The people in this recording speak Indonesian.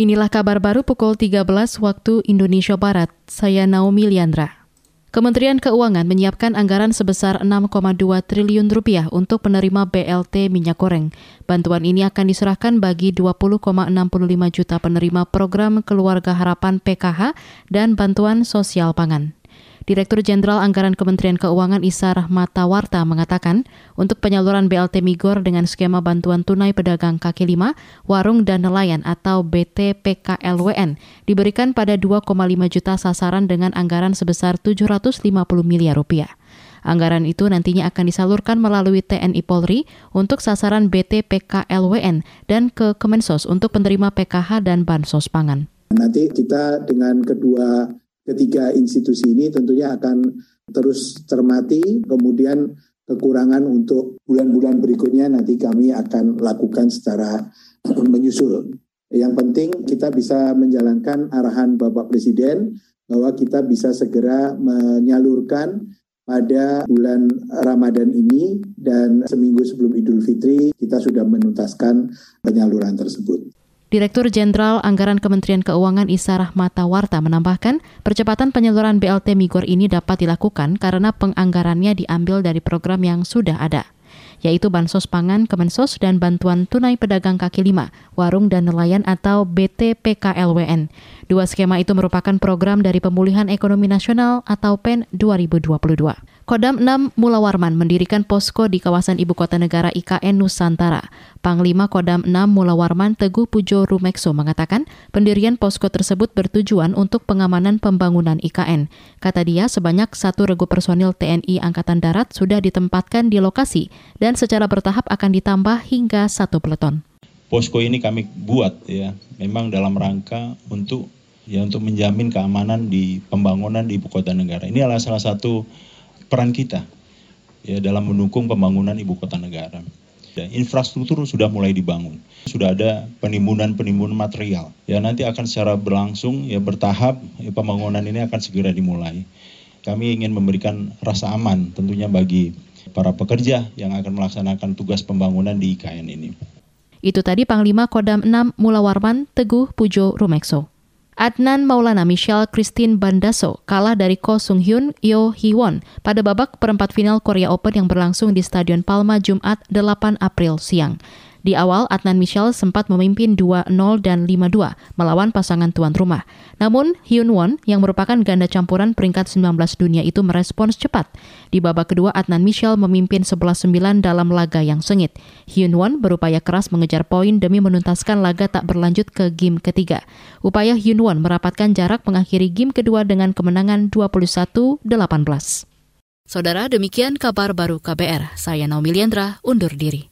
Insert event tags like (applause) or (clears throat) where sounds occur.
Inilah kabar baru pukul 13 waktu Indonesia Barat. Saya Naomi Liandra. Kementerian Keuangan menyiapkan anggaran sebesar 6,2 triliun rupiah untuk penerima BLT minyak goreng. Bantuan ini akan diserahkan bagi 20,65 juta penerima program Keluarga Harapan PKH dan bantuan sosial pangan. Direktur Jenderal Anggaran Kementerian Keuangan Isa Rahmatawarta mengatakan, untuk penyaluran BLT Migor dengan skema bantuan tunai pedagang kaki lima, warung dan nelayan atau BTPKLWN diberikan pada 2,5 juta sasaran dengan anggaran sebesar 750 miliar rupiah. Anggaran itu nantinya akan disalurkan melalui TNI Polri untuk sasaran BTPKLWN dan ke Kemensos untuk penerima PKH dan Bansos Pangan. Nanti kita dengan kedua ketiga institusi ini tentunya akan terus cermati, kemudian kekurangan untuk bulan-bulan berikutnya nanti kami akan lakukan secara (clears throat) menyusul. Yang penting kita bisa menjalankan arahan Bapak Presiden bahwa kita bisa segera menyalurkan pada bulan Ramadan ini dan seminggu sebelum Idul Fitri kita sudah menuntaskan penyaluran tersebut. Direktur Jenderal Anggaran Kementerian Keuangan Isa Rahmatawarta menambahkan, percepatan penyaluran BLT Migor ini dapat dilakukan karena penganggarannya diambil dari program yang sudah ada yaitu Bansos Pangan, Kemensos, dan Bantuan Tunai Pedagang Kaki Lima, Warung dan Nelayan atau BTPKLWN. Dua skema itu merupakan program dari Pemulihan Ekonomi Nasional atau PEN 2022. Kodam 6 Mula Warman mendirikan posko di kawasan ibu kota negara IKN Nusantara. Panglima Kodam 6 Mula Warman Teguh Pujo Rumekso mengatakan pendirian posko tersebut bertujuan untuk pengamanan pembangunan IKN. Kata dia, sebanyak satu regu personil TNI Angkatan Darat sudah ditempatkan di lokasi dan secara bertahap akan ditambah hingga satu peleton. Posko ini kami buat ya, memang dalam rangka untuk ya untuk menjamin keamanan di pembangunan di ibu kota negara. Ini adalah salah satu peran kita ya dalam mendukung pembangunan ibu kota negara. Ya, infrastruktur sudah mulai dibangun, sudah ada penimbunan-penimbunan material. Ya nanti akan secara berlangsung ya bertahap ya, pembangunan ini akan segera dimulai. Kami ingin memberikan rasa aman tentunya bagi para pekerja yang akan melaksanakan tugas pembangunan di IKN ini. Itu tadi Panglima Kodam 6 Mula Warman Teguh Pujo Rumekso. Adnan Maulana Michelle Christine Bandaso kalah dari Ko Sung Hyun Yo Won pada babak perempat final Korea Open yang berlangsung di Stadion Palma Jumat 8 April siang. Di awal, Adnan Michel sempat memimpin 2-0 dan 5-2 melawan pasangan tuan rumah. Namun, Hyun Won yang merupakan ganda campuran peringkat 19 dunia itu merespons cepat. Di babak kedua, Adnan Michel memimpin 11-9 dalam laga yang sengit. Hyun Won berupaya keras mengejar poin demi menuntaskan laga tak berlanjut ke game ketiga. Upaya Hyun Won merapatkan jarak mengakhiri game kedua dengan kemenangan 21-18. Saudara, demikian kabar baru KBR. Saya Naomi Liandra, undur diri.